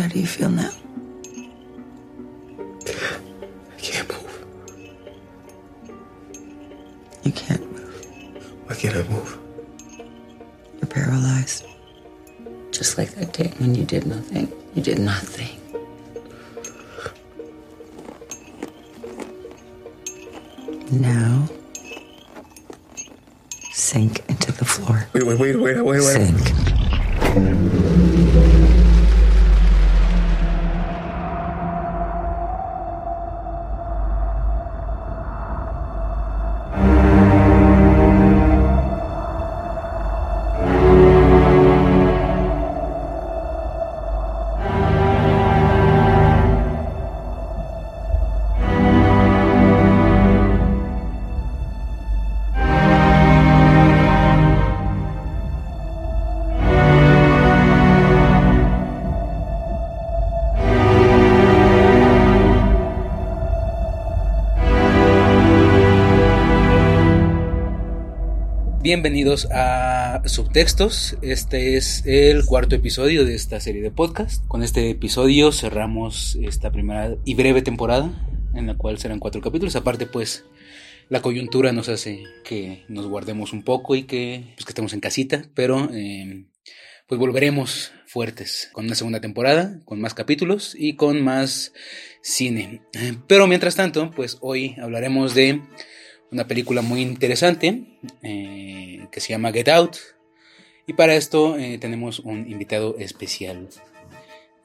How do you feel now? I can't move. You can't move. Why can't I move? You're paralyzed. Just like that day when you did nothing. You did nothing. Now, sink into the floor. Wait, wait, wait, wait, wait, wait. Sink. A Subtextos. Este es el cuarto episodio de esta serie de podcast. Con este episodio cerramos esta primera y breve temporada, en la cual serán cuatro capítulos. Aparte, pues, la coyuntura nos hace que nos guardemos un poco y que, pues, que estemos en casita, pero eh, pues volveremos fuertes con una segunda temporada, con más capítulos y con más cine. Pero mientras tanto, pues hoy hablaremos de una película muy interesante eh, que se llama Get Out. Y para esto eh, tenemos un invitado especial.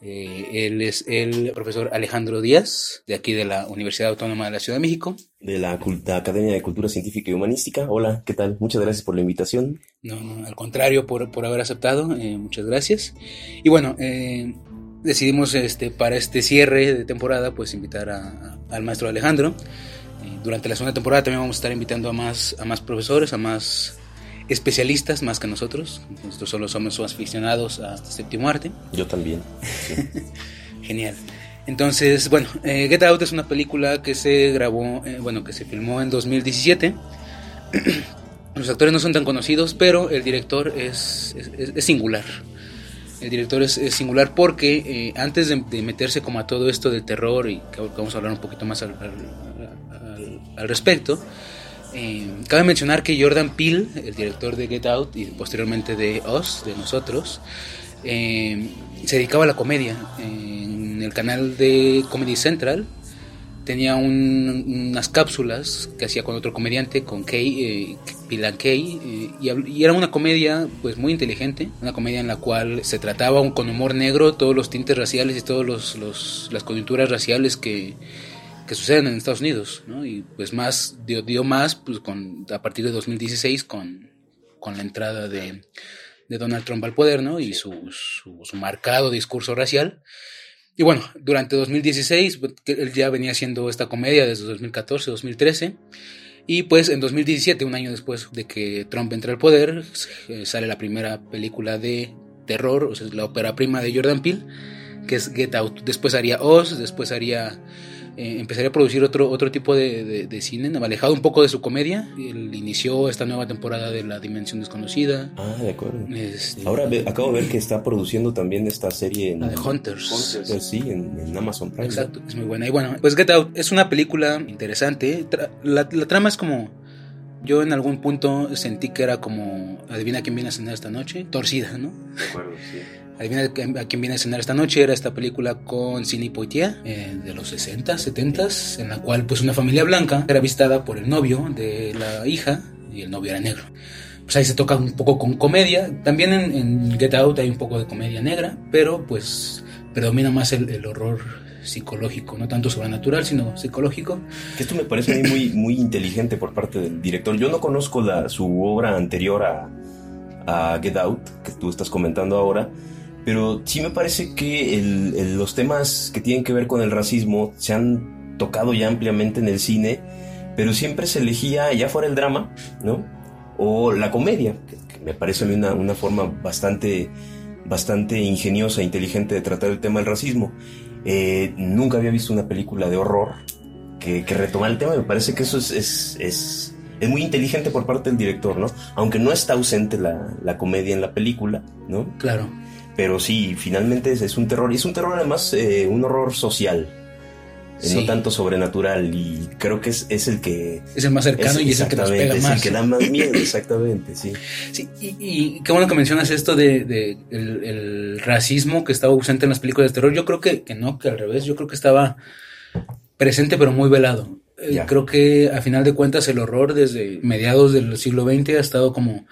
Eh, él es el profesor Alejandro Díaz, de aquí de la Universidad Autónoma de la Ciudad de México. de la, Academia de Cultura Científica y Humanística. Hola, ¿qué tal? Muchas gracias por la invitación. No, no, al contrario, por, por haber aceptado. muchas gracias. Y bueno, decidimos este, para este cierre de temporada, pues invitar a- a- al maestro Alejandro. Durante la segunda temporada también vamos a estar invitando a más, a más profesores, a más especialistas, más que nosotros. Nosotros solo somos aficionados a este séptimo arte. Yo también. Genial. Entonces, bueno, eh, Get Out es una película que se grabó, eh, bueno, que se filmó en 2017. Los actores no son tan conocidos, pero el director es, es- es- es singular. El director es, es singular porque eh, antes de, de meterse como a todo esto del terror, y que vamos a hablar un poquito más al, al- al- respecto, eh, cabe mencionar que Jordan Peele, el director de Get Out y posteriormente de Us, de nosotros, eh, se dedicaba a la comedia. En el canal de Comedy Central tenía un- unas cápsulas que hacía con otro comediante, con Kay, eh, Pilan Kay, y, era una comedia pues muy inteligente, una comedia en la cual se trataba con humor negro todos los tintes raciales y todas los- las coyunturas raciales que, que suceden en Estados Unidos, ¿no? Y pues más, dio, más pues con, a partir de 2016 con, con la entrada de, de Donald Trump al poder, ¿no? Y su, su, marcado discurso racial. Y bueno, durante 2016, pues, él ya venía haciendo esta comedia desde 2014, 2013. Y pues en 2017, un año después de que Trump entra al poder, eh, sale la primera película de terror, o sea, la ópera prima de Jordan Peele, que es Get Out. Después haría Oz, después haría eh, empezaría a producir otro, otro tipo de, de- de cine, alejado un poco de su comedia. Él inició esta nueva temporada de La Dimensión Desconocida. Ah, de acuerdo. Este, Ahora ve- acabo de ver que está produciendo también esta serie en, La de Hunters. Hunters, sí, en, en Amazon Prime. Exacto, es muy buena. Y bueno, pues Get Out es una película interesante. Tra- La, la trama es como. Yo en algún punto sentí que era como. Adivina quién viene a cenar esta noche. Torcida, ¿no? De acuerdo, sí. Adivina a quién viene a cenar esta noche. Era esta película con Sidney Poitier eh, de los 60, 70, en la cual pues una familia blanca era visitada por el novio de la hija y el novio era negro. Pues ahí se toca un poco con comedia. También en, en Get Out hay un poco de comedia negra, pero pues predomina más el, el horror psicológico, no tanto sobrenatural, sino psicológico. Esto me parece muy, muy inteligente por parte del director. Yo no conozco la, su obra anterior a, a Get Out, que tú estás comentando ahora, pero sí me parece que el- el- los temas que tienen que ver con el racismo se han tocado ya ampliamente en el cine, pero siempre se elegía ya fuera el drama, ¿no? O la comedia, que, me parece una, una forma bastante, bastante ingeniosa e inteligente de tratar el tema del racismo. Eh, nunca había visto una película de horror que, que el tema. Me parece que eso es, es, es, es muy inteligente por parte del director, ¿no? Aunque no está ausente la, la comedia en la película, ¿no? Claro. Pero sí, finalmente es, es un terror, y es un terror además, eh, un horror social, eh, Sí. no tanto sobrenatural, y creo que es, es el que... Es el más cercano y es el que nos pega es más. el que da más miedo, exactamente, sí. Sí, y, y qué bueno que mencionas esto de, de el, el racismo que estaba ausente en las películas de terror. Yo creo que, que no, que al revés, yo creo que estaba presente pero muy velado. Eh, creo que a final de cuentas el horror desde mediados del siglo XX ha estado como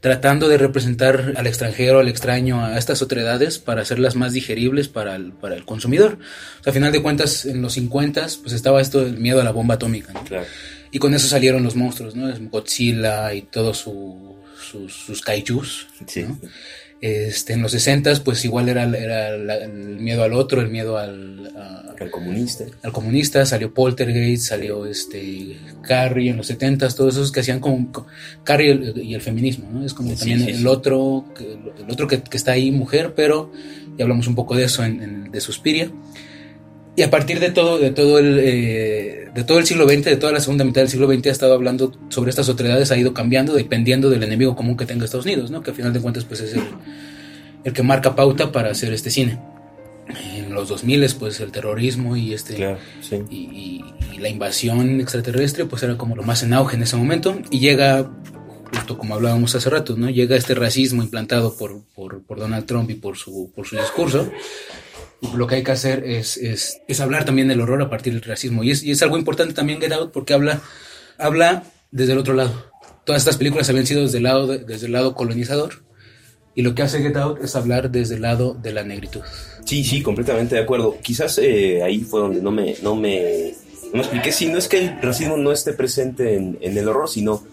tratando de representar al extranjero, al extraño, a estas otredades para hacerlas más digeribles para el, para el consumidor. O sea, a final de cuentas en los 50 pues estaba esto del miedo a la bomba atómica. ¿no? Claro. Y con eso salieron los monstruos, ¿no? Godzilla y todos su, sus, sus kaijus. Sí. ¿no? Este, en los 60 pues igual era, era la- el miedo al otro, el miedo al, a- Al comunista. al comunista, salió Poltergeist, salió este Carrie en los 70 todos esos que hacían como co- Carrie y el, y el feminismo, ¿no? Es como Sí, también sí, el sí. otro, el otro que, que está ahí, mujer, pero ya hablamos un poco de eso en, en- de Suspiria. Y a partir de todo, de todo el, eh, de todo el siglo XX, de toda la segunda mitad del siglo XX, ha estado hablando sobre estas otredades, ha ido cambiando dependiendo del enemigo común que tenga Estados Unidos, ¿no? Que al final de cuentas, pues es el, el que marca pauta para hacer este cine. En los 2000, pues el terrorismo y este Claro, sí. y, y- y la invasión extraterrestre, pues era como lo más en auge en ese momento. Y llega, justo como hablábamos hace rato, ¿no? Llega este racismo implantado por, por, por Donald Trump y por su, por su discurso. Lo que hay que hacer es, es, es hablar también del horror a partir del racismo. Y es, y es algo importante también Get Out porque habla, habla desde el otro lado. Todas estas películas habían sido desde el lado, de- desde el lado colonizador. Y lo que hace Get Out es hablar desde el lado de la negritud. Sí, sí, completamente de acuerdo. Quizás eh, ahí fue donde no me, no me, no me expliqué. Si no es que el racismo no esté presente en, en el horror, sino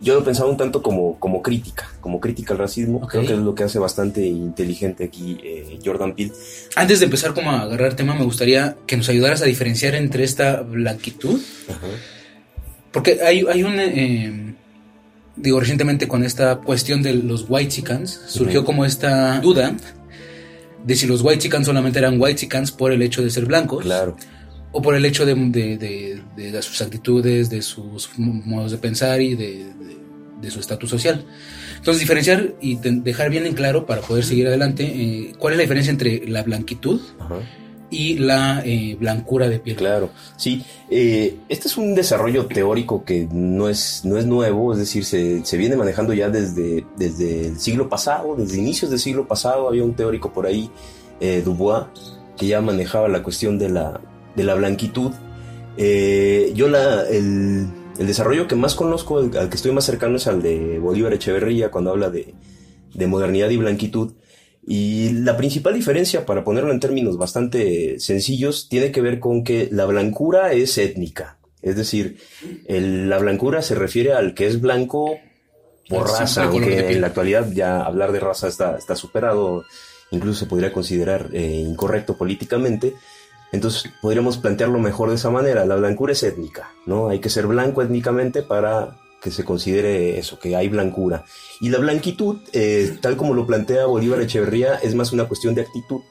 yo lo pensaba un tanto como, como crítica, como crítica al racismo. Creo que es lo que hace bastante inteligente aquí eh, Jordan Peele. Antes de empezar como a agarrar tema, me gustaría que nos ayudaras a diferenciar entre esta blanquitud, porque hay, hay un... eh, digo, recientemente con esta cuestión de los white chickens, surgió como esta duda de si los white chickens solamente eran white chickens por el hecho de ser blancos, Claro. O por el hecho de, de- de- sus actitudes, de sus modos de pensar y de, su estatus social. Entonces, diferenciar y de- dejar bien en claro para poder seguir adelante eh, cuál es la diferencia entre la blanquitud Ajá. y la eh, blancura de piel. Claro, sí. Eh, este es un desarrollo teórico que no es, no es nuevo, es decir, se, se viene manejando ya desde, desde el siglo pasado, desde inicios del siglo pasado había un teórico por ahí, eh, Dubois, que ya manejaba la cuestión de la, de la blanquitud. Eh, yo la, el, el desarrollo que más conozco, el- al que estoy más cercano es al de Bolívar Echeverría, cuando habla de, de modernidad y blanquitud. Y la principal diferencia, para ponerlo en términos bastante sencillos, tiene que ver con que la blancura es étnica. Es decir, el- la blancura se refiere al que es blanco por Sí, raza, aunque en la actualidad ya hablar de raza está, está superado, incluso se podría considerar eh, incorrecto políticamente. Entonces podríamos plantearlo mejor de esa manera. La blancura es étnica, ¿no? Hay que ser blanco étnicamente para que se considere eso, que hay blancura. Y la blanquitud, eh, tal como lo plantea Bolívar Echeverría, es más una cuestión de actitud.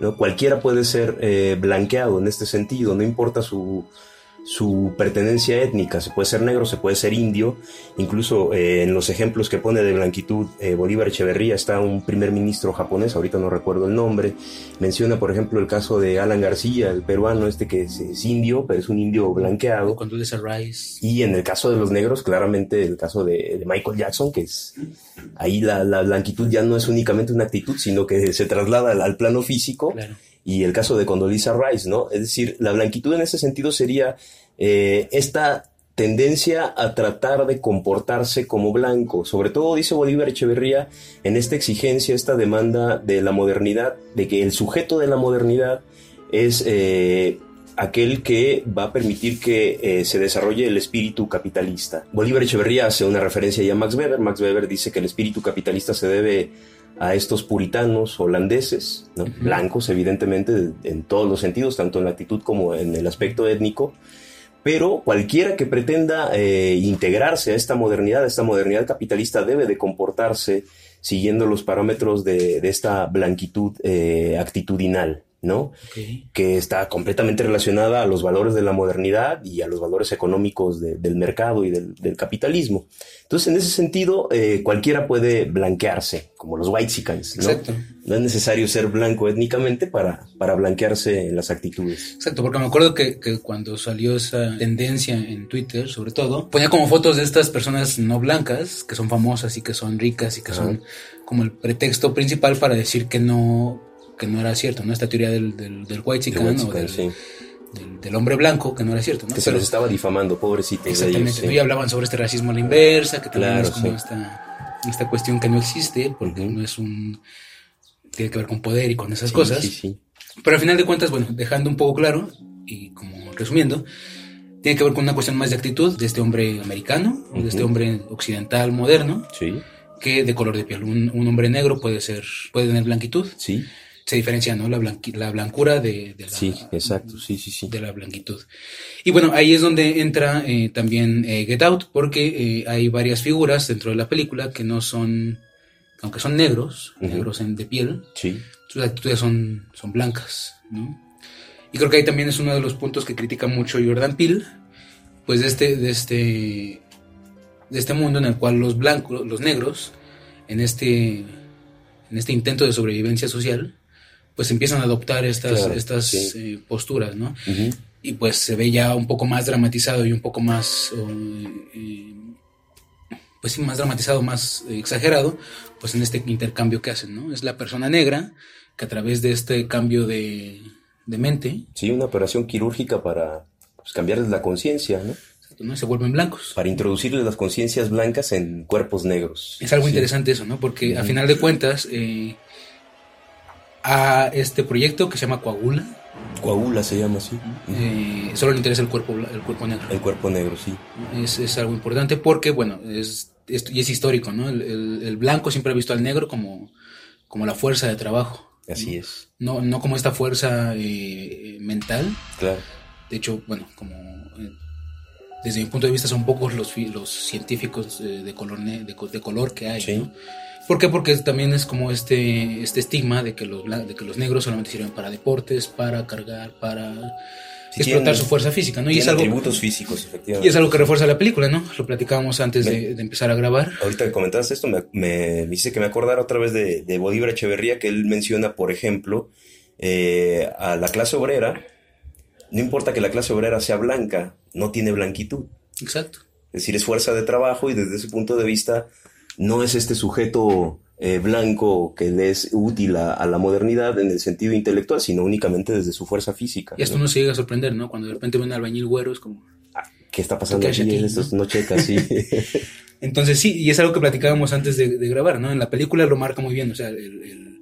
¿no? Cualquiera puede ser eh, blanqueado en este sentido, no importa su, su pertenencia étnica, se puede ser negro, se puede ser indio, incluso eh, en los ejemplos que pone de blanquitud eh, Bolívar Echeverría está un primer ministro japonés, ahorita no recuerdo el nombre, menciona por ejemplo el caso de Alan García, el peruano este que es, es indio, pero es un indio blanqueado. Rice. Y en el caso de los negros, claramente el caso de, de Michael Jackson, que es ahí la, la blanquitud ya no es únicamente una actitud, sino que se traslada al, al plano físico. Claro. Y el caso de Condoleezza Rice, ¿no? Es decir, la blanquitud en ese sentido sería eh, esta tendencia a tratar de comportarse como blanco. Sobre todo, dice Bolívar Echeverría, en esta exigencia, esta demanda de la modernidad, de que el sujeto de la modernidad es eh, aquel que va a permitir que eh, se desarrolle el espíritu capitalista. Bolívar Echeverría hace una referencia ya a Max Weber. Max Weber dice que el espíritu capitalista se debe a estos puritanos holandeses, blancos evidentemente en todos los sentidos, tanto en la actitud como en el aspecto étnico, pero cualquiera que pretenda eh, integrarse a esta modernidad, a esta modernidad capitalista, debe de comportarse siguiendo los parámetros de, de esta blanquitud eh, actitudinal. ¿No? Que está completamente relacionada a los valores de la modernidad y a los valores económicos de- del mercado y del, del capitalismo. Entonces, en ese sentido, eh, cualquiera puede blanquearse, como los whitexicans, ¿no? Exacto. No es necesario ser blanco étnicamente para, para blanquearse en las actitudes. Exacto, porque me acuerdo que, que cuando salió esa tendencia en Twitter, sobre todo, ponía como fotos de estas personas no blancas, que son famosas y que son ricas y que Ajá. son como el pretexto principal para decir que no que no era cierto, ¿no? Esta teoría del, del, del white El o del, sí. del- del hombre blanco, que no era cierto, ¿no? Que se Pero- los estaba difamando, pobrecitos de ellos. Exactamente, sí. y hablaban sobre este racismo a la inversa, que también Claro, es como sí. esta, esta cuestión que no existe, porque Ujú. no es un... tiene que ver con poder y con esas cosas. Sí, sí. Pero al final de cuentas, bueno, dejando un poco claro y como resumiendo, tiene que ver con una cuestión más de actitud de este hombre americano, o de este hombre occidental moderno, Sí, que de color de piel. Un, un hombre negro puede ser, puede tener blanquitud. sí, Se diferencia, ¿no? La, blanqui- la blancura de, de la, sí, exacto, sí, sí, sí. de la blanquitud. Y bueno, ahí es donde entra eh, también eh, Get Out, porque eh, hay varias figuras dentro de la película que no son, aunque son negros, negros en, de piel, Sí, sus actitudes son, son blancas, ¿no? Y creo que ahí también es uno de los puntos que critica mucho Jordan Peele, pues de este, de este, de este mundo en el cual los blancos, los negros, en este, en este intento de sobrevivencia social, pues empiezan a adoptar estas, Claro, estas sí. eh, posturas, ¿no? Y pues se ve ya un poco más dramatizado y un poco más, eh, eh, pues sí, más dramatizado, más exagerado, pues en este intercambio que hacen, ¿no? Es la persona negra que a través de este cambio de, de mente, sí, una operación quirúrgica para pues, cambiarles la conciencia, ¿no? ¿no? Se vuelven blancos. Para introducirles las conciencias blancas en cuerpos negros. Es algo Sí. interesante eso, ¿no? Porque a final de cuentas, eh, a este proyecto que se llama Coagula, Coagula se llama así. eh, solo le interesa el cuerpo, el cuerpo negro. El cuerpo negro, sí. Es, es algo importante porque, bueno, es, es- y es histórico, ¿no? El, el- el blanco siempre ha visto al negro como, como la fuerza de trabajo. Así es. No, no como esta fuerza eh, mental. Claro. De hecho, bueno, como eh, desde mi punto de vista son pocos los, los científicos eh, de, color de, co- de color que hay. Sí. ¿no? ¿Por qué? Porque también es como este, este estigma de que, los, de que los negros solamente sirven para deportes, para cargar, para Sí, explotar tienen- su fuerza física, ¿no? Y es, algo, atributos físicos, efectivamente. y es algo que refuerza la película, ¿no? Lo platicábamos antes de, de empezar a grabar. Ahorita que comentaste esto, me, me, me hice que me acordara otra vez de, de Bolívar Echeverría, que él menciona, por ejemplo, eh, a la clase obrera. No importa que la clase obrera sea blanca, no tiene blanquitud. Exacto. Es decir, es fuerza de trabajo y desde ese punto de vista no es este sujeto eh, blanco que le es útil a, a la modernidad en el sentido intelectual, sino únicamente desde su fuerza física. Y esto ¿no? uno se llega a sorprender, ¿no? Cuando de repente ven al albañil güero, es como... ¿Qué está pasando ¿Qué aquí? hace aquí, Esto no? no checa, sí. Entonces sí, y es algo que platicábamos antes de, de grabar, ¿no? En la película lo marca muy bien, o sea, el, el-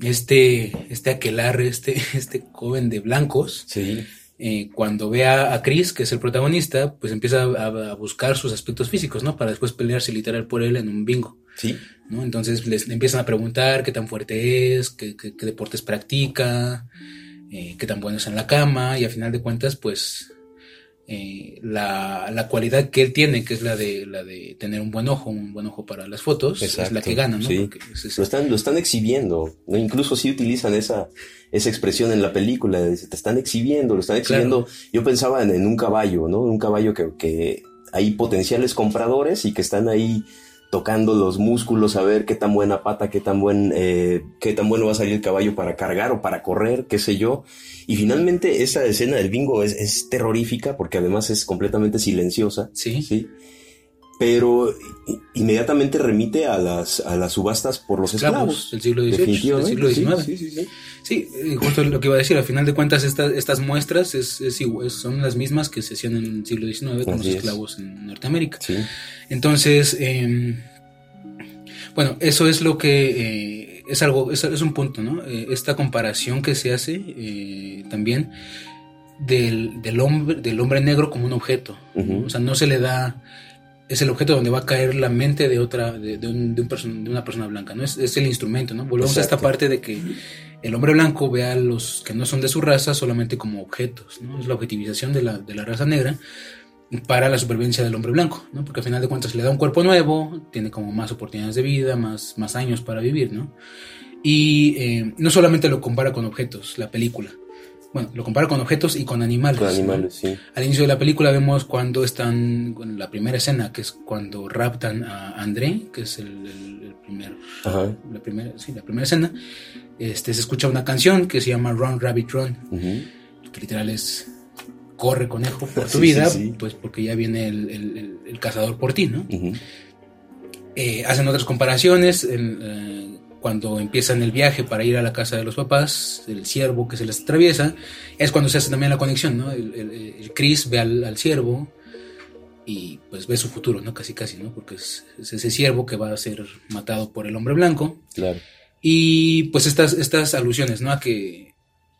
este, este aquelarre, este, este joven de blancos, sí, eh, cuando ve a, a Chris, que es el protagonista, pues empieza a, a buscar sus aspectos físicos, ¿no? Para después pelearse literal por él en un bingo, sí. ¿no? Entonces les empiezan a preguntar qué tan fuerte es, qué, qué- qué deportes practica, eh, qué tan bueno es en la cama, y a final de cuentas, pues eh, la, la cualidad que él tiene, que es la de, la de tener un buen ojo, un buen ojo para las fotos, es la que gana, ¿no? sí. Es Lo están, lo están exhibiendo, ¿no? Incluso sí utilizan esa, esa expresión en la película, te están exhibiendo, lo están exhibiendo. Yo pensaba en, en un caballo, ¿no? Un caballo que, que hay potenciales compradores y que están ahí tocando los músculos a ver qué tan buena pata, qué tan buen, eh, qué tan bueno va a salir el caballo para cargar o para correr, qué sé yo. Y finalmente esa escena del bingo es, es terrorífica porque además es completamente silenciosa. Sí. Sí. Pero inmediatamente remite a las, a las subastas por los esclavos esclavos. del siglo XVIII, del siglo XIX. sí, sí, sí. Sí, eh, justo lo que iba a decir, al final de cuentas estas, estas muestras es, son las mismas que se hacían en el siglo XIX con Así los es. esclavos en Norteamérica. Entonces, eh, bueno, eso es lo que eh, es algo, es, es un punto, ¿no? Eh, esta comparación que se hace eh, también del, del hombre, del hombre negro como un objeto. O sea, no se le da es el objeto donde va a caer la mente de otra, de, de un- de un de una persona blanca, ¿no? Es, es el instrumento, ¿no? Volvemos a esta parte de que el hombre blanco ve a los que no son de su raza solamente como objetos, ¿no? Es la objetivización de la, de la raza negra para la supervivencia del hombre blanco, ¿no? Porque al final de cuentas le da un cuerpo nuevo, tiene como más oportunidades de vida, más, más años para vivir, ¿no? Y eh, no solamente lo compara con objetos, la película. Bueno, lo compara con objetos y con animales. Con ¿no? animales, sí. Al inicio de la película vemos cuando están, en la primera escena, que es cuando raptan a André, que es el, el- el primer, Ajá. la primera, sí, la primera escena. Este, se escucha una canción que se llama Run Rabbit Run, Ujú. que literal es corre conejo por tu Sí, vida, sí, sí. pues porque ya viene el, el- cazador por ti, ¿no? Eh, hacen otras comparaciones eh, cuando empiezan el viaje para ir a la casa de los papás, el ciervo que se les atraviesa, es cuando se hace también la conexión, ¿no? El, el- el Chris ve al, al ciervo y pues ve su futuro, ¿no? Casi casi, ¿no? Porque es, es ese ciervo que va a ser matado por el hombre blanco Claro. y pues estas, estas alusiones, ¿no? A que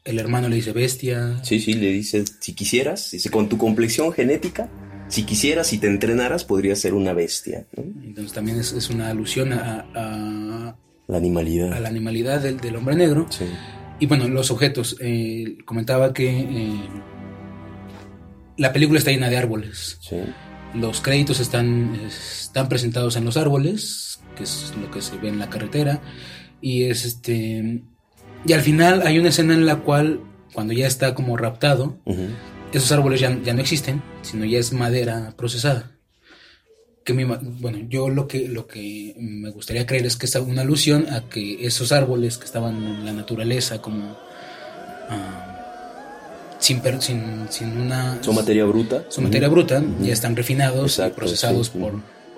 el hermano le dice bestia, Sí, sí, le dice, si quisieras, dice, con tu complexión genética, si quisieras, si te entrenaras, podrías ser una bestia, ¿no? entonces también es, es una alusión a, a- La animalidad. a la animalidad del, del hombre negro. Sí. Y bueno, los objetos. eh, comentaba que eh, la película está llena de árboles. Sí. Los créditos están, están presentados en los árboles, que es lo que se ve en la carretera. Y es este. Y al final hay una escena en la cual, cuando ya está como raptado, esos árboles ya, ya no existen, sino ya es madera procesada. Que me bueno, yo lo que, lo que me gustaría creer es que es una alusión a que esos árboles que estaban en la naturaleza como ah, sin, sin, sin una... Son materia bruta. son materia bruta, ya están refinados Exacto, y procesados sí. por,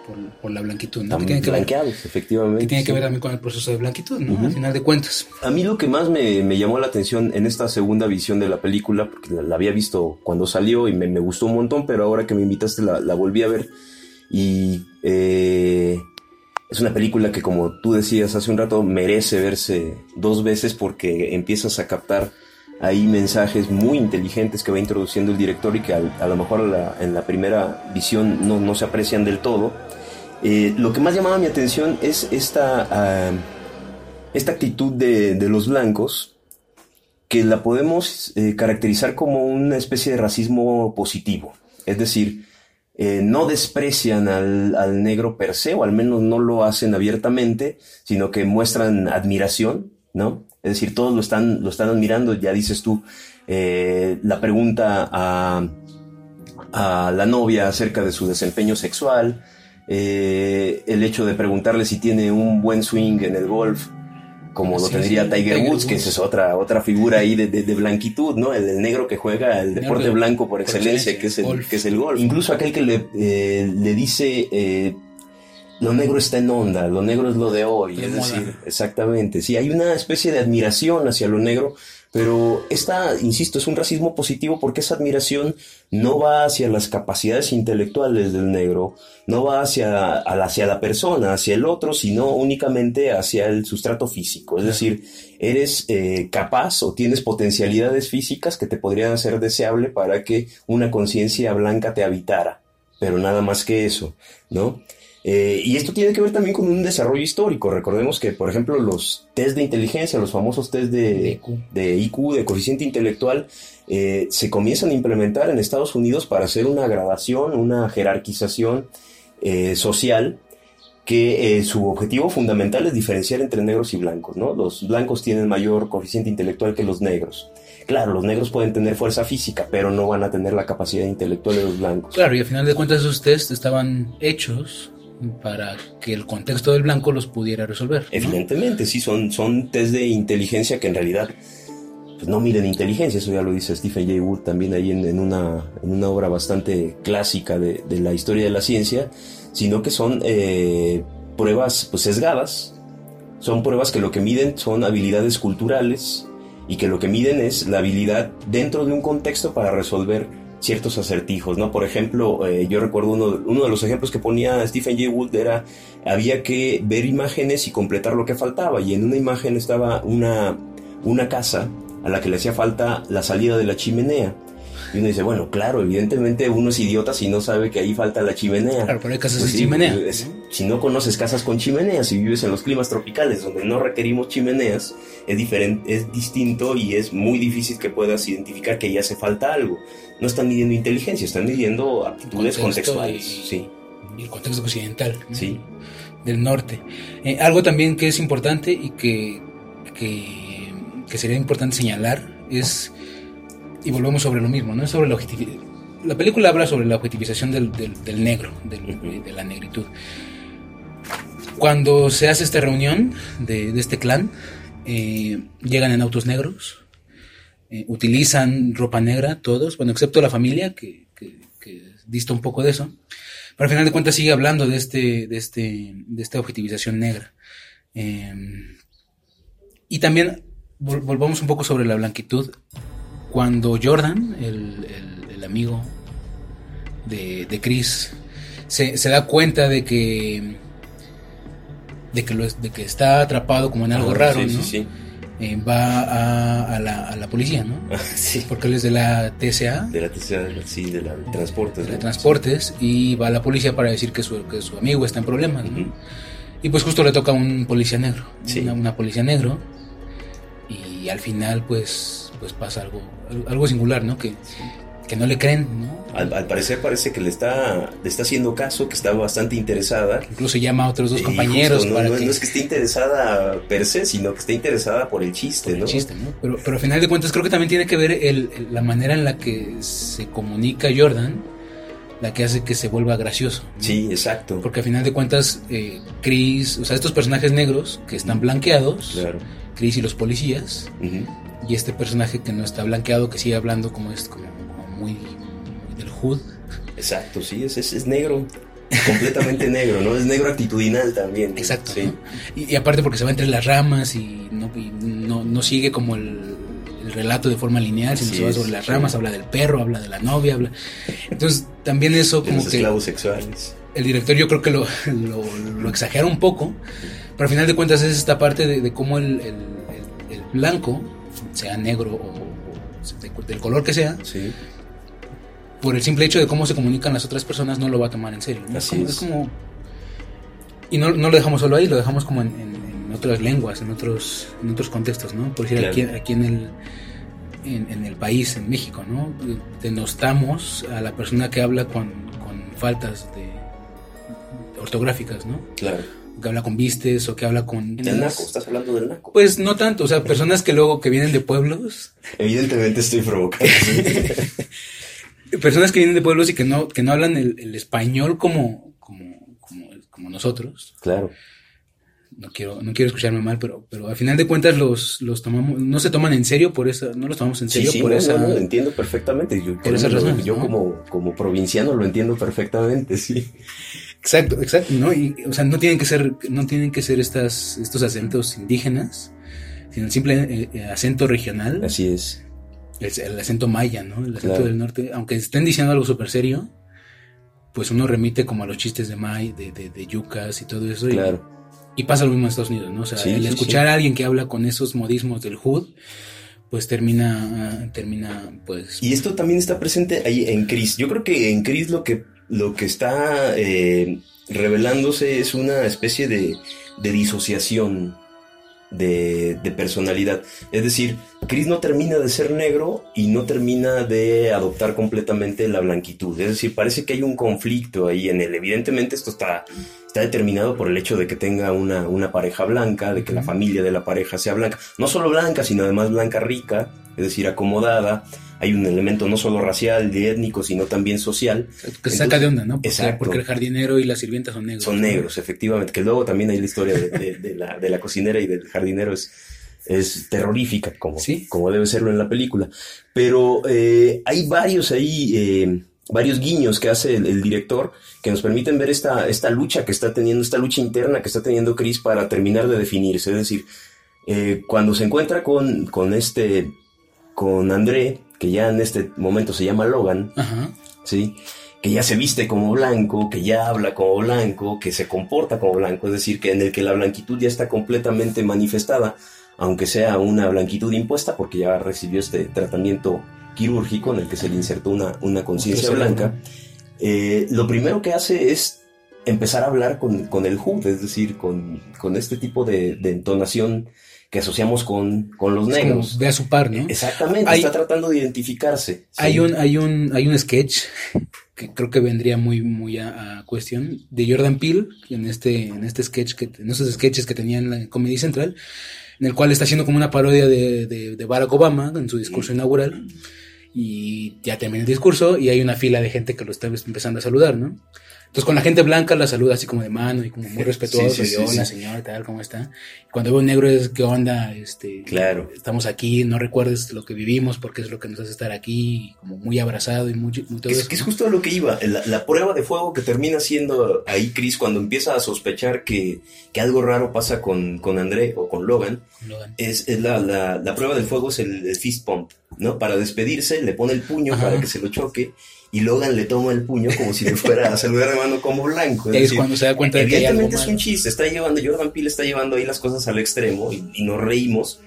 por, por la blanquitud, ¿no? Que tiene que, ver, blanqueados, efectivamente. que tiene que ver también con el proceso de blanquitud, ¿no? Al final de cuentas. A mí lo que más me, me llamó la atención en esta segunda visión de la película, porque la, la había visto cuando salió y me, me gustó un montón, pero ahora que me invitaste la, la volví a ver y eh, es una película que como tú decías hace un rato merece verse dos veces porque empiezas a captar ahí mensajes muy inteligentes que va introduciendo el director y que a, lo mejor en la primera visión no, no se aprecian del todo. Eh, lo que más llamaba mi atención es esta... ah, esta actitud de, de los blancos que la podemos eh, caracterizar como una especie de racismo positivo. Es decir, eh, no desprecian al, al negro per se, o al menos no lo hacen abiertamente, sino que muestran admiración, ¿no? Es decir, todos lo están, lo están admirando, ya dices tú, eh, la pregunta a, a la novia acerca de su desempeño sexual, eh, el hecho de preguntarle si tiene un buen swing en el golf, como lo Sí, tendría sí, Tiger, Tiger Woods, que Woods. es otra, otra figura ahí de, de- de blanquitud, ¿no? El, el negro que juega el deporte de- blanco por por excelencia, que es, el, golf. que es el golf. Incluso aquel que le, eh, le dice, eh, lo negro está en onda, lo negro es lo de hoy, es decir, exactamente, sí, hay una especie de admiración hacia lo negro, pero esta, insisto, es un racismo positivo porque esa admiración no va hacia las capacidades intelectuales del negro, no va hacia, hacia la persona, hacia el otro, sino únicamente hacia el sustrato físico. Es decir, eres eh, capaz o tienes potencialidades físicas que te podrían hacer deseable para que una conciencia blanca te habitara, pero nada más que eso, ¿no? Eh, y esto tiene que ver también con un desarrollo histórico. Recordemos que, por ejemplo, los test de inteligencia, los famosos test de, De IQ. de coeficiente intelectual, eh, se comienzan a implementar en Estados Unidos para hacer una gradación, una jerarquización eh, social que eh, su objetivo fundamental es diferenciar entre negros y blancos, ¿no? Los blancos tienen mayor coeficiente intelectual que los negros. Claro, los negros pueden tener fuerza física, pero no van a tener la capacidad intelectual de los blancos. Claro, y al final de cuentas esos test estaban hechos para que el contexto del blanco los pudiera resolver. Evidentemente, sí, son, son test de inteligencia que en realidad pues, no miden inteligencia, eso ya lo dice Stephen Jay Wood también ahí en, en una, en una obra bastante clásica de, de la historia de la ciencia, sino que son eh, pruebas pues, sesgadas, son pruebas que lo que miden son habilidades culturales y que lo que miden es la habilidad dentro de un contexto para resolver ciertos acertijos, ¿no? Por ejemplo, eh, yo recuerdo uno, uno de los ejemplos que ponía Stephen Jay Gould era había que ver imágenes y completar lo que faltaba y en una imagen estaba una, una casa a la que le hacía falta la salida de la chimenea. Y uno dice, bueno, claro, evidentemente uno es idiota si no sabe que ahí falta la chimenea. Claro, pero hay casas Pues sin sí, chimenea. pues, si no conoces casas con chimeneas, si vives en los climas tropicales donde no requerimos chimeneas, es diferente, es distinto y es muy difícil que puedas identificar que ya hace falta algo. No están midiendo inteligencia, están midiendo aptitudes contextuales. y- Sí, Y el contexto occidental. sí. del norte. Eh, algo también que es importante y que que, que sería importante señalar es, y volvemos sobre lo mismo, ¿no? Es sobre la objetividad. La película habla sobre la objetivización del, del, del negro, del- de la negritud. Cuando se hace esta reunión de, de este clan, eh, llegan en autos negros, eh, utilizan ropa negra todos, bueno, excepto la familia, que, que- que dista un poco de eso. Pero al final de cuentas sigue hablando de, este, de, este, de esta objetivización negra. Eh, y también vol- volvamos un poco sobre la blanquitud. Cuando Jordan, el, el- el amigo de, de Chris, se, se da cuenta de que de que, lo de que está atrapado como en algo Ah, raro, sí, ¿no? sí, sí. Eh, va a, a la, a la policía, ¿no? Sí. Porque él es de la TSA, De la TCA, sí, de la de transportes. de ¿no? transportes, y va a la policía para decir que su, que su amigo está en problemas, ¿no? Y pues justo le toca a un policía negro, Sí. una, una policía negro, y al final pues, pues pasa algo, algo singular, ¿no? Que, que no le creen, ¿no? Al, al parecer parece que le está, le está haciendo caso, que está bastante interesada. Incluso llama a otros dos compañeros justo, no, para no- que... no es que esté interesada per se, sino que esté interesada por el chiste, por el ¿no? chiste, ¿no? Pero, pero al final de cuentas creo que también tiene que ver el, el- la manera en la que se comunica Jordan, la que hace que se vuelva gracioso. ¿no? Sí, exacto. Porque al final de cuentas, eh, Chris, o sea, estos personajes negros que están blanqueados, Claro. Chris y los policías. Y este personaje que no está blanqueado, que sigue hablando como es como, como muy, muy del hood. Exacto, sí, es, es, es negro. Completamente negro, ¿no? Es negro actitudinal también. Exacto. Sí. ¿no? Y, y aparte porque se va entre las ramas y no, y no, no sigue como el, el relato de forma lineal, sino se va sobre las sí. ramas, habla del perro, habla de la novia, habla... Entonces también eso como los que esclavos sexuales. el director yo creo que lo, lo, lo exagera un poco, pero al final de cuentas es esta parte de, de cómo el, el- el- el blanco, sea negro o, o de- del color que sea, Sí. por el simple hecho de cómo se comunican las otras personas no lo va a tomar en serio. ¿no? Así como, es. como- y no, no lo dejamos solo ahí, lo dejamos como en, en- en otras lenguas, en otros, en otros contextos, ¿no? Por decir, Claro. aquí, aquí en el en, en el país, en México, ¿no? Denostamos a la persona que habla con, con faltas de ortográficas, ¿no? Claro. Que habla con vistes o que habla con... Del naco, estás hablando del naco. Pues no tanto, o sea, personas que luego que vienen de pueblos Evidentemente estoy provocando. personas que vienen de pueblos y que no, que no hablan el, el español como, como, como, como nosotros. claro. No quiero, no quiero escucharme mal, pero, pero al final de cuentas los, los tomamos, no se toman en serio por esa, no los tomamos en Sí, serio sí, por no, esa. no, lo entiendo perfectamente. Yo, por esas yo- razones, yo ¿no? como, como provinciano lo entiendo perfectamente, sí. Exacto, exacto, ¿no? Y, o sea, no tienen que ser, no tienen que ser estas, estos acentos indígenas, sino el simple eh, eh, acento regional, Así es. el, el acento maya, ¿no? El acento Claro. del norte, aunque estén diciendo algo súper serio, pues uno remite como a los chistes de May, de, de, de yucas y todo eso. Claro. Y pasa lo mismo en Estados Unidos, ¿no? O sea, Sí, el sí, escuchar a alguien que habla con esos modismos del hood, pues termina, termina, pues... Y esto también está presente ahí en Chris. Yo creo que en Chris lo que, lo que está eh, revelándose es una especie de, de disociación de, de personalidad. Es decir, Chris no termina de ser negro y no termina de adoptar completamente la blanquitud. Es decir, parece que hay un conflicto ahí en él. Evidentemente esto está, está determinado por el hecho de que tenga una, una pareja blanca, de que la familia de la pareja sea blanca. No solo blanca, sino además blanca rica, es decir, acomodada. Hay un elemento no solo racial y étnico, sino también social. que se saca de onda, ¿no? Porque, Exacto. porque el jardinero y la sirvienta son negros. Son negros, efectivamente. Que luego también hay la historia de, de- de la, de la cocinera y del jardinero es, es terrorífica, como, Sí. como debe serlo en la película. Pero eh, hay varios ahí, eh, varios guiños que hace el, el director que nos permiten ver esta, esta lucha que está teniendo, esta lucha interna que está teniendo Chris para terminar de definirse. Es decir, eh, cuando se encuentra con, con este, con André, que ya en este momento se llama Logan, Ajá. ¿sí? Que ya se viste como blanco, que ya habla como blanco, que se comporta como blanco, es decir, que en el que la blanquitud ya está completamente manifestada, aunque sea una blanquitud impuesta, porque ya recibió este tratamiento quirúrgico en el que se le insertó una, una conciencia blanca. Eh, lo primero que hace es empezar a hablar con, con el HUD, es decir, con, con este tipo de, de entonación que asociamos con, con los Es como negros. ve a su par, ¿no? Exactamente, Hay- está tratando de identificarse. Hay sí. un, hay un, hay un sketch que creo que vendría muy, muy a, a cuestión de Jordan Peele en este, en este sketch que, en esos sketches que tenía en la Comedy Central, en el cual está haciendo como una parodia de, de, de Barack Obama en su discurso inaugural. Y ya termina el discurso y hay una fila de gente que lo está empezando a saludar, ¿no? Entonces con la gente blanca la saluda así como de mano y como muy respetuoso. Sí, sí, y, hola sí. señor, tal, ¿cómo está? Y cuando veo un negro es, ¿qué onda? Este, Claro. Estamos aquí, no recuerdes lo que vivimos porque es lo que nos hace estar aquí, como muy abrazado y muy, muy todo es, eso, que es justo a lo que iba. La, la prueba de fuego que termina siendo ahí Chris cuando empieza a sospechar que, que algo raro pasa con, con André o con Logan. Logan. Es, es la, la, la prueba del fuego es el, el fist pump, ¿no? Para despedirse, le pone el puño Ajá. para que se lo choque y Logan le toma el puño como si le fuera a saludar de mano como blanco. Es cuando se da cuenta de que evidentemente es un chiste, está llevando, Jordan Peele está llevando ahí las cosas al extremo y, y nos reímos,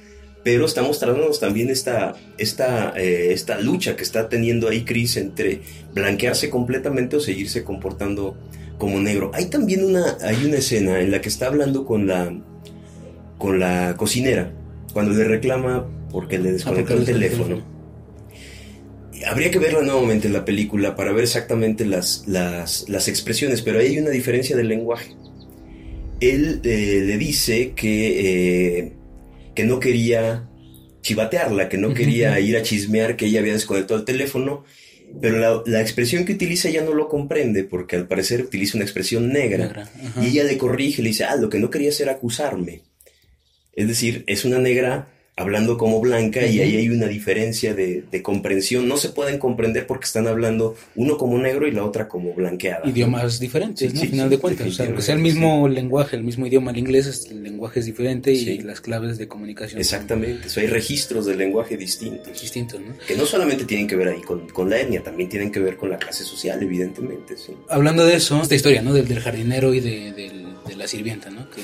pero está mostrándonos también esta, esta, eh, esta lucha que está teniendo ahí Chris entre blanquearse completamente o seguirse comportando como negro. Hay también una, hay una escena en la que está hablando con la, con la cocinera, cuando le reclama porque le Ah, desconectó el teléfono. Habría que verla nuevamente en la película para ver exactamente las, las, las expresiones, pero ahí hay una diferencia del lenguaje. Él eh, le dice que, eh, que no quería chivatearla, que no quería ir a chismear que ella había desconectado el teléfono, pero la, la expresión que utiliza ella no lo comprende, porque al parecer utiliza una expresión negra. Negra. Y ella le corrige, le dice, ah, lo que no quería hacer era acusarme. Es decir, es una negra hablando como blanca y ahí hay una diferencia de, de comprensión. No se pueden comprender porque están hablando uno como negro y la otra como blanqueada. idiomas diferentes, Sí, ¿no? sí, Al final sí, de cuentas, o sea, aunque sea el mismo lenguaje, el mismo idioma, el inglés, es- el lenguaje es diferente y las claves de comunicación Exactamente, o sea, hay registros del lenguaje distintos. distintos, ¿no? Que no solamente tienen que ver ahí con, con la etnia, también tienen que ver con la clase social, evidentemente. Sí. Hablando de eso, esta historia, ¿no? Del, del jardinero y de, del- de la sirvienta, ¿no? Que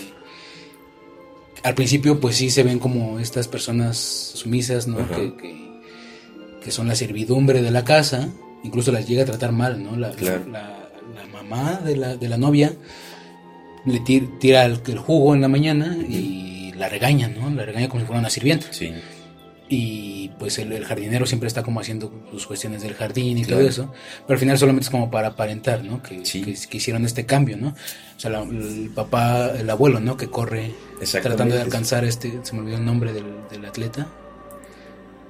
al principio, pues sí se ven como estas personas sumisas, ¿no? Que, que, que son la servidumbre de la casa, incluso las llega a tratar mal, ¿no? La, Claro. la, la mamá de la, de la novia le tir- tira el, el jugo en la mañana y la regaña, ¿no? La regaña como si fuera una sirvienta. Sí. Y pues el, el jardinero siempre está como haciendo sus cuestiones del jardín y Claro. todo eso. Pero al final solamente es como para aparentar, ¿no? Que, Sí. que, que hicieron este cambio, ¿no? O sea, la- el papá, el abuelo, ¿no? Que corre tratando de alcanzar este, se me olvidó el nombre del, del atleta.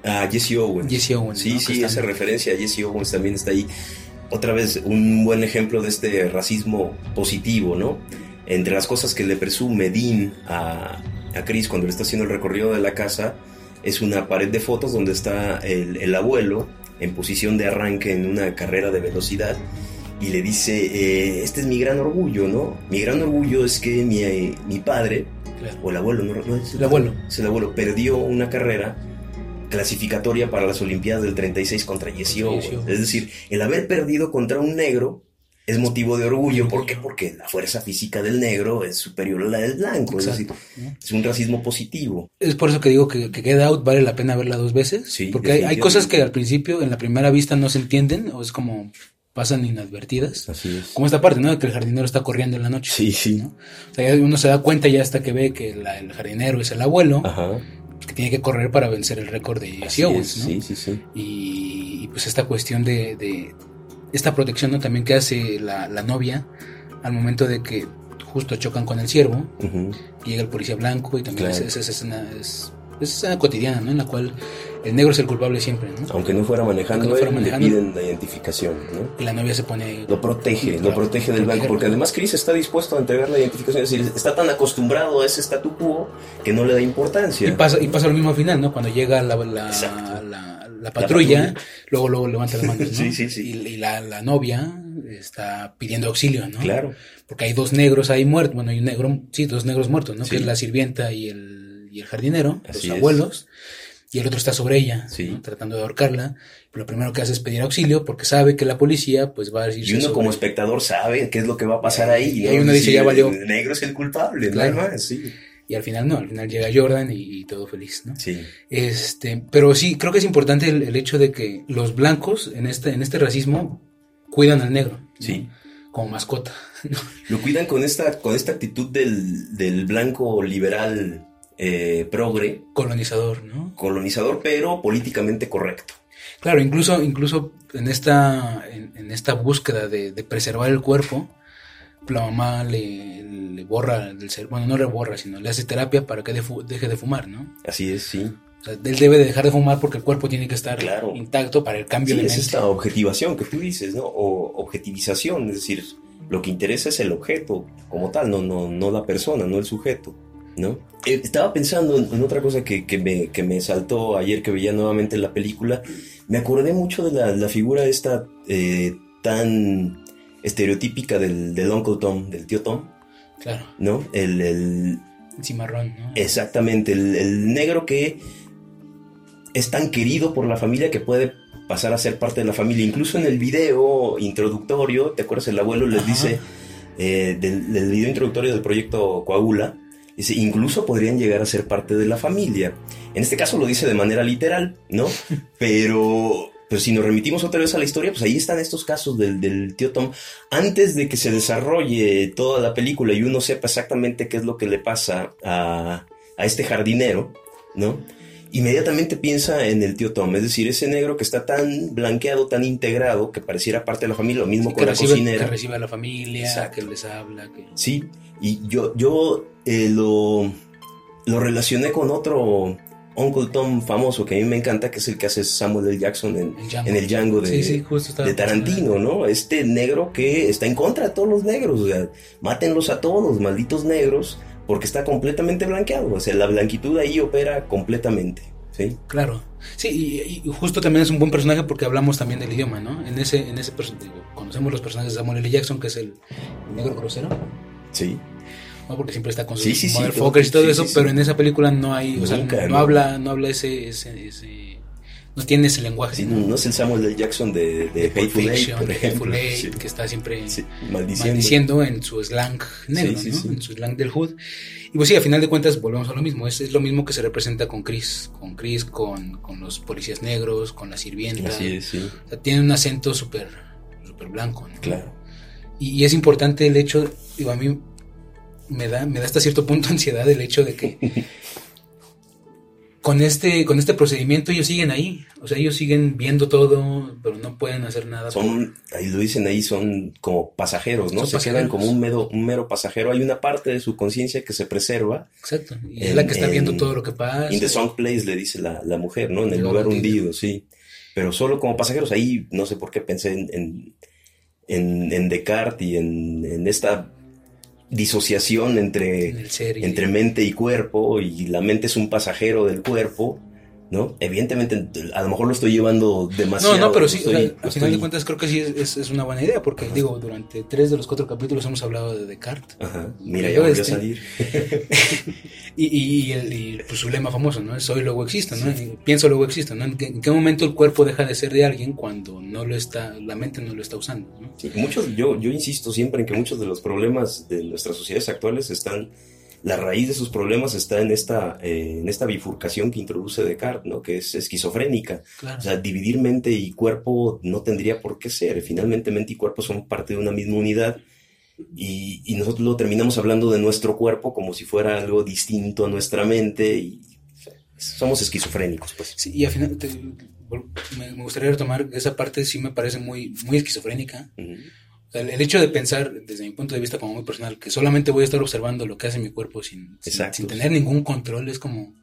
Ah, Jesse Owens. Jesse Owens, Sí, ¿no? sí, esa referencia a Jesse Owens también está ahí. Otra vez, un buen ejemplo de este racismo positivo, ¿no? Entre las cosas que le presume Dean a, a Chris cuando le está haciendo el recorrido de la casa, es una pared de fotos donde está el, el abuelo en posición de arranque en una carrera de velocidad y le dice, eh, este es mi gran orgullo, ¿no? Mi gran orgullo es que mi, eh, mi padre, Claro. o el abuelo, no, no es El abuelo. es el abuelo, perdió una carrera clasificatoria para las Olimpiadas del 36 contra Owens. Es decir, el haber perdido contra un negro es motivo de orgullo. ¿Por qué? Porque la fuerza física del negro es superior a la del blanco. Es decir, es un racismo positivo. Es por eso que digo que, que Get Out vale la pena verla dos veces. Sí, porque hay, hay cosas que al principio, en la primera vista, no se entienden o es como pasan inadvertidas. Así es. Como esta parte, ¿no? De que el jardinero está corriendo en la noche. Sí, sí. ¿no? O sea, uno se da cuenta ya hasta que ve que la- el jardinero es el abuelo, Ajá. que tiene que correr para vencer el récord de Jesse Owens, ¿no? Sí, sí, sí. Y, y, pues esta cuestión de, de esta protección ¿no? también que hace la, la novia al momento de que justo chocan con el ciervo, Ujú. llega el policía blanco y también Claro. es, es- es escena, es, es escena cotidiana, ¿no? En la cual el negro es el culpable siempre, ¿no? Aunque no fuera manejando, no fuera él, manejando. le piden la identificación, ¿no? Y la novia se pone... Lo protege, lo protege del blanco, porque además Chris está dispuesto a entregar la identificación, es decir, está tan acostumbrado a ese statu quo que no le da importancia. Y pasa, y pasa lo mismo al final, ¿no? Cuando llega la, la, la patrulla, patrulla. luego, luego levanta las manos, ¿no? Sí, sí, sí. Y, y la, la novia está pidiendo auxilio, ¿no? Claro. Porque hay dos negros ahí muertos, bueno, hay un negro, sí, dos negros muertos, ¿no? Sí. Que es la sirvienta y el, y el jardinero, Así los es. abuelos, y el otro está sobre ella, Sí. ¿no? tratando de ahorcarla. Pero lo primero que hace es pedir auxilio porque sabe que la policía, pues, va a decir... Y uno como espectador sabe qué es lo que va a pasar ahí. Y uno dice, ya valió. El negro es el culpable, Claro. no sí. Y al final no, al final llega Jordan y, y todo feliz, ¿no? Sí, Este, pero sí, creo que es importante el, el hecho de que los blancos en este, en este racismo cuidan al negro. ¿no? Sí. Como mascota. ¿no? Lo cuidan con esta, con esta actitud del, del blanco liberal eh, progre, Colonizador, ¿no? colonizador, pero políticamente correcto. Claro, incluso, incluso en esta, en, en esta búsqueda de, de preservar el cuerpo, la mamá le, le borra del cerebro, bueno, no le borra, sino le hace terapia para que deje de fumar, ¿no? Así es, sí. O sea, él debe de dejar de fumar porque el cuerpo tiene que estar Claro. intacto para el cambio Sí, de es mente. esta objetivación que tú dices, ¿no? O objetivización, es decir, lo que interesa es el objeto como tal, no, no, no la persona, no el sujeto, ¿no? Eh, estaba pensando en, en otra cosa que, que me, que me saltó ayer que veía nuevamente la película. Me acordé mucho de la, la figura esta eh, tan estereotípica del, del Uncle Tom, del tío Tom, Claro, ¿no? El, el, cimarrón, ¿no? Exactamente, el, el negro que es tan querido por la familia que puede pasar a ser parte de la familia. Incluso en el video introductorio, ¿te acuerdas? El abuelo les Ajá. dice, eh, del, del video introductorio del proyecto Coagula, dice, incluso podrían llegar a ser parte de la familia. En este caso lo dice de manera literal, ¿no? Pero... Pero si nos remitimos otra vez a la historia, pues ahí están estos casos del, del tío Tom. Antes de que se desarrolle toda la película y uno sepa exactamente qué es lo que le pasa a, a este jardinero, ¿no? Inmediatamente piensa en el tío Tom, es decir, ese negro que está tan blanqueado, tan integrado, que pareciera parte de la familia, lo mismo Sí, con que, la recibe, cocinera. que recibe a la familia, Exacto. que les habla, que... Sí, y yo, yo eh, lo, lo relacioné con otro Uncle Tom famoso que a mí me encanta, que es el que hace Samuel L. Jackson en, El Django. en el Django de, Sí, sí, justo estaba de Tarantino, ¿no? Este negro que está en contra de todos los negros, o sea, mátenlos a todos, malditos negros, porque está completamente blanqueado, o sea, la blanquitud ahí opera completamente, ¿sí? Claro. Sí, y, y justo también es un buen personaje porque hablamos también del idioma, ¿no? En ese, en ese conocemos los personajes de Samuel L. Jackson, que es el, el negro grosero, Sí, ¿no? Porque siempre está con sus Sí, sí, sí, motherfuckers y todo eso, pero en esa película no hay, o sea, Nunca, no, no. habla, no habla ese, ese, ese, no tiene ese lenguaje. sí, no es el Samuel L. Jackson de, de Pulp Hateful Eight, por de ejemplo, Eight, que está siempre maldiciendo. maldiciendo en su slang negro, ¿no? En su slang del hood. Y pues sí, a final de cuentas volvemos a lo mismo. Es, es lo mismo que se representa con Chris. Con Chris, con, con los policías negros, con la sirvienta. Así es, sí, O sea, tiene un acento súper súper blanco, ¿no? claro. Y, y es importante el hecho, digo, a mí me da, me da hasta cierto punto ansiedad el hecho de que con este, con este procedimiento ellos siguen ahí. O sea, ellos siguen viendo todo, pero no pueden hacer nada. por- Son, ahí lo dicen ahí, son como pasajeros, ¿no? Son se pasajeros. quedan como un mero, un mero pasajero. Hay una parte de su conciencia que se preserva. Exacto. Y En- es la que está en- viendo todo lo que pasa. In the song place le dice la, la mujer, ¿no? En el lugar hundido. sí. Pero solo como pasajeros, ahí no sé por qué pensé en, en, en, en Descartes y en, en esta disociación entre, entre mente y cuerpo, y la mente es un pasajero del cuerpo, ¿no? Evidentemente, a lo mejor lo estoy llevando demasiado. No, no, pero sí, estoy- o sea, al estoy- final de cuentas creo que sí es, es- una buena idea, porque digo, durante tres de los cuatro capítulos hemos hablado de Descartes. Ajá, mira, Yo ya volvió este- a salir. Y, y, y el- y, pues, su lema famoso, ¿no? Es soy luego existo, ¿no? Pienso luego existo, ¿no? ¿En qué, en qué momento el cuerpo deja de ser de alguien cuando no lo está, la mente no lo está usando, ¿no? Sí, muchos, yo, yo insisto siempre en que muchos de los problemas de nuestras sociedades actuales están, la raíz de sus problemas está en esta, eh, en esta bifurcación que introduce Descartes, ¿no? Que es esquizofrénica. Claro. O sea, dividir mente y cuerpo no tendría por qué ser. Finalmente, mente y cuerpo son parte de una misma unidad. Y, y nosotros lo terminamos hablando de nuestro cuerpo como si fuera algo distinto a nuestra mente. Y somos esquizofrénicos, pues. Sí, y al final te- me, gustaría retomar esa parte sí me parece muy, muy esquizofrénica. O sea, el, el hecho de pensar, desde mi punto de vista como muy personal, que solamente voy a estar observando lo que hace mi cuerpo sin, sin, tener ningún control, es como...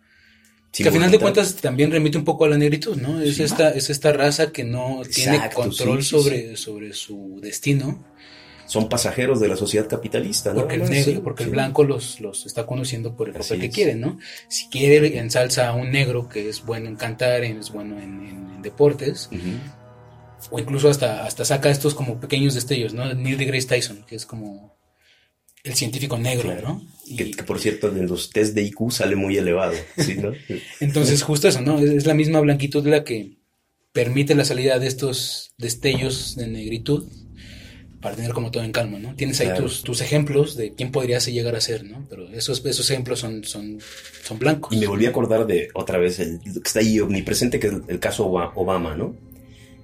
Sin que al final de cuentas también remite un poco a la negritud, ¿no? Es, Sí. esta, es esta raza que no tiene control sí, sobre, sobre su destino, Son pasajeros de la sociedad capitalista, ¿no? porque el negro, sí, porque el blanco los, los está conociendo por el papel que es. quiere, ¿no? Si quiere ensalza a un negro que es bueno en cantar, es bueno en, en- en deportes. O incluso hasta, hasta saca estos como pequeños destellos, ¿no? Neil deGrasse Tyson, que es como el científico negro, Claro. ¿no? Y- Que, que, por cierto, en los test de IQ sale muy elevado, ¿sí, no? Entonces, justo eso, ¿no? Es, es la misma blanquitud la que permite la salida de estos destellos de negritud para tener como todo en calma, ¿no? Tienes ahí Claro. tus, tus ejemplos de quién podrías llegar a ser, ¿no? Pero esos, esos ejemplos son, son, son blancos. Y me volví a acordar de otra vez el que está ahí omnipresente, que es el caso Oba- Obama, ¿no?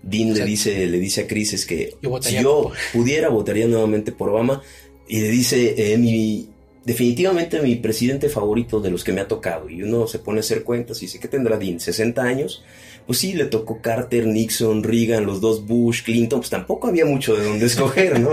Dean le dice, le dice a Chris es que Yo si yo por- pudiera, votaría nuevamente por Obama. Y le dice, eh, mi, definitivamente mi presidente favorito de los que me ha tocado. Y uno se pone a hacer cuentas y dice, ¿qué tendrá Dean? ¿60 años? Pues sí, le tocó Carter, Nixon, Reagan, los dos Bush, Clinton, pues tampoco había mucho de dónde escoger, ¿no?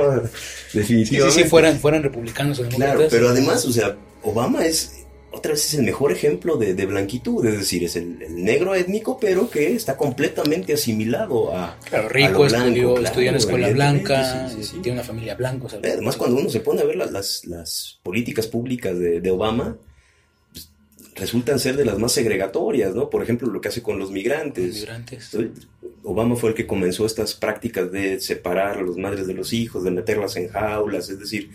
Sí, Definitivamente. sí, sí, fueran, fueran republicanos o demócratas. Claro, pero además, o sea, Obama es, otra vez es el mejor ejemplo de, de blanquitud, es decir, es el, el negro étnico, pero que está completamente asimilado a... Claro, a rico, lo blanco, estudió, claro, estudió en la escuela blanca, sí, sí, sí. tiene una familia blanca. o sea, Además, cuando uno se pone a ver la- las, las políticas públicas de, de Obama, pues, resultan ser de las más segregatorias, ¿no? Por ejemplo, lo que hace con los migrantes. migrantes. Obama fue el que comenzó estas prácticas de separar a las madres de los hijos, de meterlas en jaulas, es decir, eh,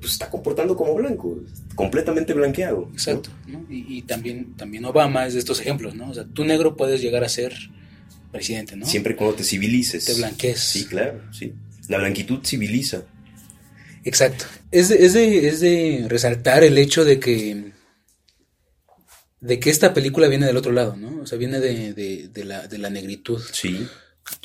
pues está comportando como blanco, completamente blanqueado. Exacto, ¿no? Y, y también, también Obama es de estos ejemplos, ¿no? O sea, tú negro puedes llegar a ser presidente, ¿no? Siempre cuando te civilices. Te blanquees. Sí, claro, sí. La blanquitud civiliza. Exacto. Es de, es de, es de resaltar el hecho de que de que esta película viene del otro lado, ¿no? O sea, viene de, de, de la, de la negritud. Sí,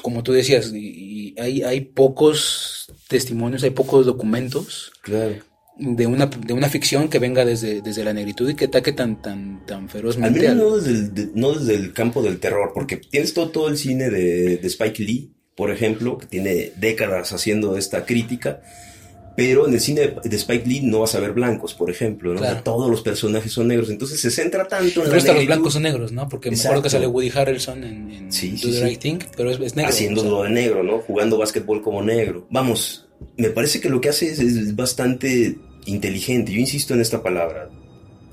Como tú decías, y, y hay, hay pocos testimonios, hay pocos documentos claro. de una, de una ficción que venga desde, desde la negritud y que ataque tan, tan, tan Al ferozmente menos al- no desde, el, de- no desde el campo del terror, porque tienes todo, todo el cine de, de Spike Lee, por ejemplo, que tiene décadas haciendo esta crítica, pero en el cine de, de Spike Lee no vas a ver blancos, por ejemplo, ¿no? Claro. Todos los personajes son negros, entonces se centra tanto en Pero la hasta los blancos son negros, ¿no? Porque me acuerdo que Exacto. sale Woody Harrelson en, en Sí, Do sí, the sí. Right Thing, pero es, es negro. haciéndolo o sea, de negro, ¿no? Jugando básquetbol como negro. Vamos, me parece que lo que hace es, es bastante inteligente. Yo insisto en esta palabra.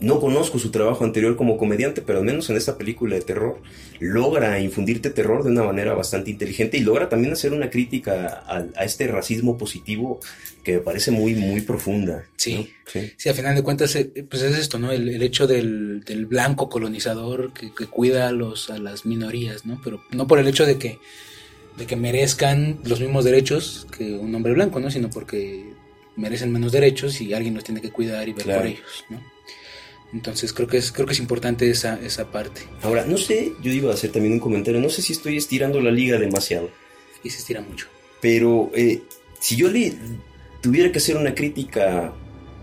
No conozco su trabajo anterior como comediante, pero al menos en esta película de terror logra infundirte terror de una manera bastante inteligente y logra también hacer una crítica a, a este racismo positivo que me parece muy, muy profunda. Sí. ¿no? sí. Sí, al final de cuentas, eh, pues es esto, ¿no? El, el hecho del, del blanco colonizador que, que cuida a, los, a las minorías, ¿no? Pero no por el hecho de que, de que merezcan los mismos derechos que un hombre blanco, ¿no? Sino porque merecen menos derechos y alguien los tiene que cuidar y ver Claro. por ellos, ¿no? Entonces creo que es, creo que es importante esa, esa parte. Ahora, no sé, yo iba a hacer también un comentario, no sé si estoy estirando la liga demasiado. Y se estira mucho. Pero eh, si yo le tuviera que hacer una crítica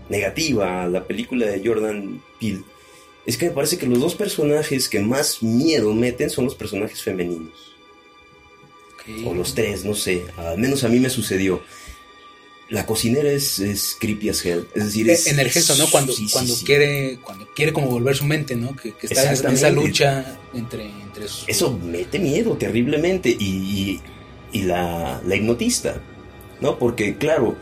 negativa a la película de Jordan Peele, es que me parece que los dos personajes que más miedo meten son los personajes femeninos. O los tres, no sé. Al menos a mí me sucedió. La cocinera es, es creepy as hell. Es decir, es. Eh, en el gesto, ¿no? Cuando, sí, sí, cuando sí. quiere, cuando quiere como volver su mente, ¿no? Que, que está en esa- lucha entre, entre sus... Eso mete miedo terriblemente. Y, y, y la, la hipnotista, ¿no? Porque, claro,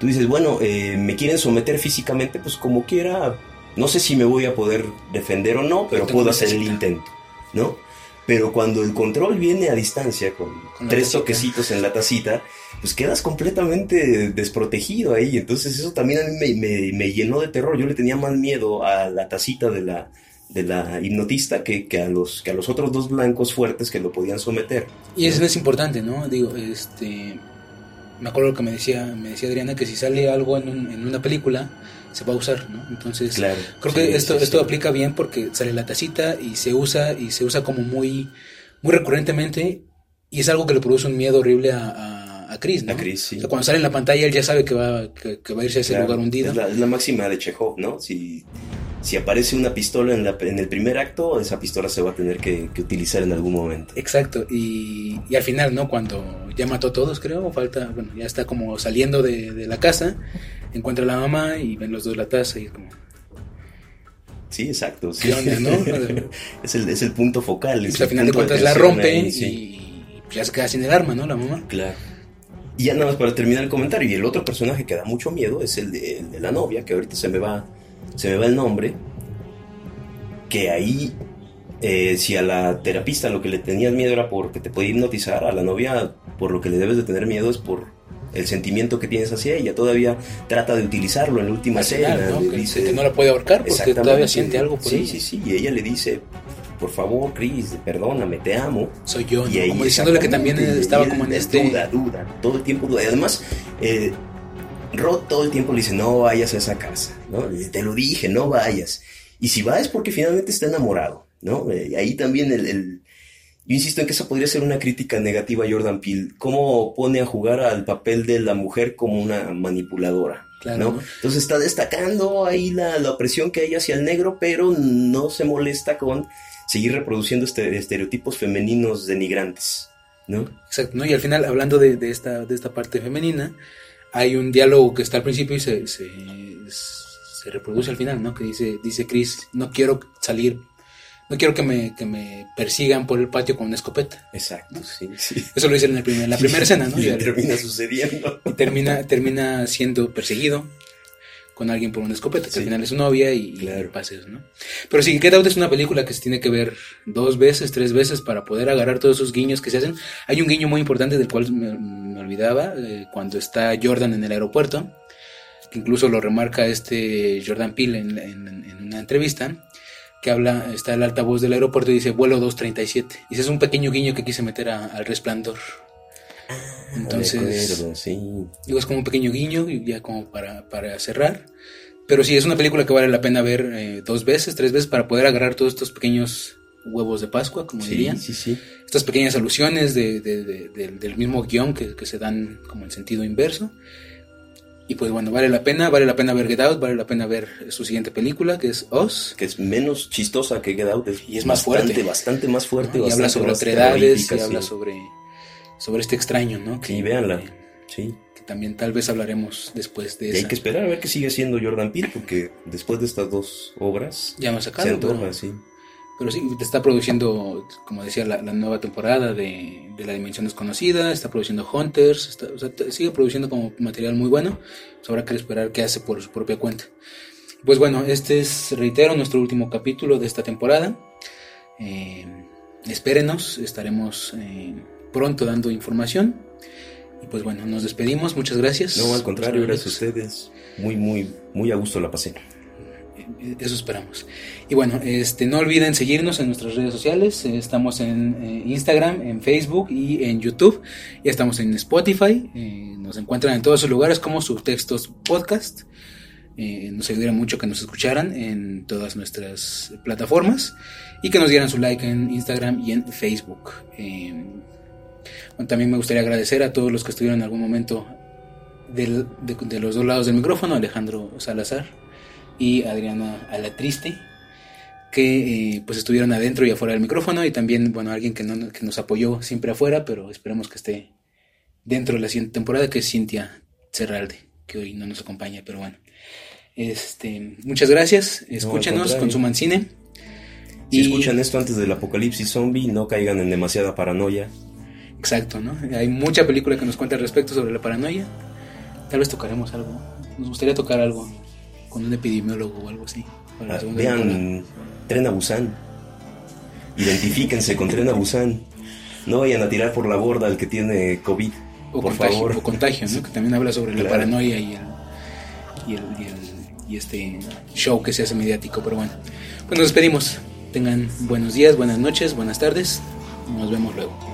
tú dices, bueno, eh, me quieren someter físicamente, pues como quiera. No sé si me voy a poder defender o no, pero puedo hacer el intento, ¿no? Pero cuando el control viene a distancia, con, Con tres tacita. toquecitos en la tacita, pues quedas completamente desprotegido ahí. Entonces eso también a mí me, me- me llenó de terror. Yo le tenía más miedo a la tacita de la, de la hipnotista que, que, a los, que a los otros dos blancos fuertes que lo podían someter. Y eso es importante, ¿no? Digo, este... Me acuerdo que me decía, me decía Adriana que si sale algo en, un- en una película, se va a usar, ¿no? Entonces, Claro. creo Sí, que esto, sí, esto sí. aplica bien porque sale la tacita y se usa, y se usa como muy, muy recurrentemente, y es algo que le produce un miedo horrible a, a, a Chris, ¿no? A Chris, sí. O sea, cuando sale en la pantalla, él ya sabe que va, que, que va a irse a ese Claro, lugar hundido. Es la, es la máxima de Chekhov, ¿no? Si, si aparece una pistola en, la, en el primer acto, esa pistola se va a tener que, que utilizar en algún momento. Exacto, y, y al final, ¿no? Cuando ya mató a todos, creo, o falta, bueno, ya está como saliendo de, de la casa, encuentra a la mamá y ven los dos la taza y es como, Sí, exacto. sí. ¿qué onda, no? es, el, es el punto focal. es Pues al el final de cuentas la rompe y pues ya se queda sin el arma, ¿no? La mamá. Claro. Y ya nada más para terminar el comentario. Y el otro personaje que da mucho miedo es el de, el de la novia, que ahorita se me va, se me va el nombre. Que ahí, eh, si a la terapista lo que le tenías miedo era porque te podía hipnotizar, a la novia por lo que le debes de tener miedo es por el sentimiento que tienes hacia ella. Todavía trata de utilizarlo en la última Al final, escena. ¿no? le Que, dice- que no la puede ahorcar porque todavía siente algo por Sí, ella. sí, sí. Y ella le dice, por favor, Chris, perdóname, te amo. Soy yo. Y ahí como diciéndole que también estaba como en es este... Duda, duda, todo el tiempo duda. Y además, eh, Rod todo el tiempo le dice, no vayas a esa casa, ¿no? Te lo dije, no vayas. Y si va es porque finalmente está enamorado, ¿no? Eh, ahí también el, el- Yo insisto en que esa podría ser una crítica negativa a Jordan Peele. Cómo pone a jugar al papel de la mujer como una manipuladora. Claro. ¿no? Entonces está destacando ahí la, la opresión que hay hacia el negro, pero no se molesta con seguir reproduciendo este, estereotipos femeninos denigrantes, ¿no? Exacto, ¿no? Y al final, hablando de, de esta, de esta parte femenina, hay un diálogo que está al principio y se, se, se reproduce al final, ¿no? Que dice, dice Chris, no quiero salir, no quiero que me, que me persigan por el patio con una escopeta. Exacto, sí, sí. Eso lo dice en, el primer- en la primera escena, ¿no? Y Y, termina sucediendo. y termina, termina siendo perseguido con alguien por una escopeta, que Sí. al final es su novia y, y Claro. pasa eso, ¿no? Pero sí, Get Out es una película que se tiene que ver dos veces, tres veces para poder agarrar todos esos guiños que se hacen. Hay un guiño muy importante del cual me, me olvidaba, eh, cuando está Jordan en el aeropuerto, que incluso lo remarca este Jordan Peele en, en- en una entrevista, que habla, está el altavoz del aeropuerto y dice vuelo 237. Y ese es un pequeño guiño que quise meter a- al resplandor. Entonces, acuerdo, sí. Digo, es como un pequeño guiño, y ya como para, para cerrar. Pero sí, es una película que vale la pena ver eh, dos veces, tres veces, para poder agarrar todos estos pequeños huevos de Pascua, como Sí, dirían. sí, sí. Estas pequeñas alusiones de, de- de- del- mismo guion que, que se dan como en sentido inverso. Y pues bueno, vale la pena, vale la pena ver Get Out, vale la pena ver su siguiente película, que es Oz. Que es menos chistosa que Get Out. Y es más bastante, fuerte. Bastante más fuerte. ¿no? Y habla bastante sobre más otredades, terrorífica, y habla sobre, sobre este extraño, ¿no? Sí, véanla. Sí. que también tal vez hablaremos después de Y hay que esperar a ver qué sigue haciendo Jordan Peele, porque después de estas dos obras Ya no ha se sacado, pero- antoja, sí. Pero sí, te está produciendo, como decía, la, la nueva temporada de, de La Dimensión Desconocida, está produciendo Hunters, está- o sea, sigue produciendo como material muy bueno. Pues habrá que esperar qué hace por su propia cuenta. Pues bueno, este es, reitero, nuestro último capítulo de esta temporada. Eh, espérenos, estaremos eh, pronto dando información. Y pues bueno, nos despedimos, muchas gracias. No, al contrario, gracias a ustedes. Muy, muy, muy a gusto la pasé. Eso esperamos. Y bueno, este, no olviden seguirnos en nuestras redes sociales. Eh, Estamos en eh, Instagram, en Facebook y en YouTube. Ya estamos en Spotify. Eh, nos encuentran en todos esos lugares como Subtextos Podcast. Eh, nos ayudaría mucho que nos escucharan en todas nuestras plataformas y que nos dieran su like en Instagram y en Facebook. También me gustaría agradecer a todos los que estuvieron en algún momento del- de, de los dos lados del micrófono, Alejandro Salazar y Adriana Alatriste, que eh, pues estuvieron adentro y afuera del micrófono, y también, bueno, alguien que, no, que nos apoyó siempre afuera, pero esperemos que esté dentro de la siguiente temporada, que es Cintia Cerralde, que hoy no nos acompaña, pero bueno. Este, muchas gracias, escúchenos, contrario. consuman cine. Si y- escuchan esto antes del apocalipsis zombie, no caigan en demasiada paranoia. Exacto, ¿no? Hay mucha película que nos cuenta al respecto sobre la paranoia. Tal vez tocaremos algo. Nos gustaría tocar algo con un epidemiólogo o algo así. Ah, segunda temporada. Vean Tren a Busan. Identifíquense con Tren a Busan. No vayan a tirar por la borda al que tiene COVID. o por contagio, favor. o contagio, ¿no? Que también habla sobre la paranoia y el, y el, y el- y este show que se hace mediático. Pero bueno, pues nos despedimos. Tengan buenos días, buenas noches, buenas tardes. Nos vemos luego.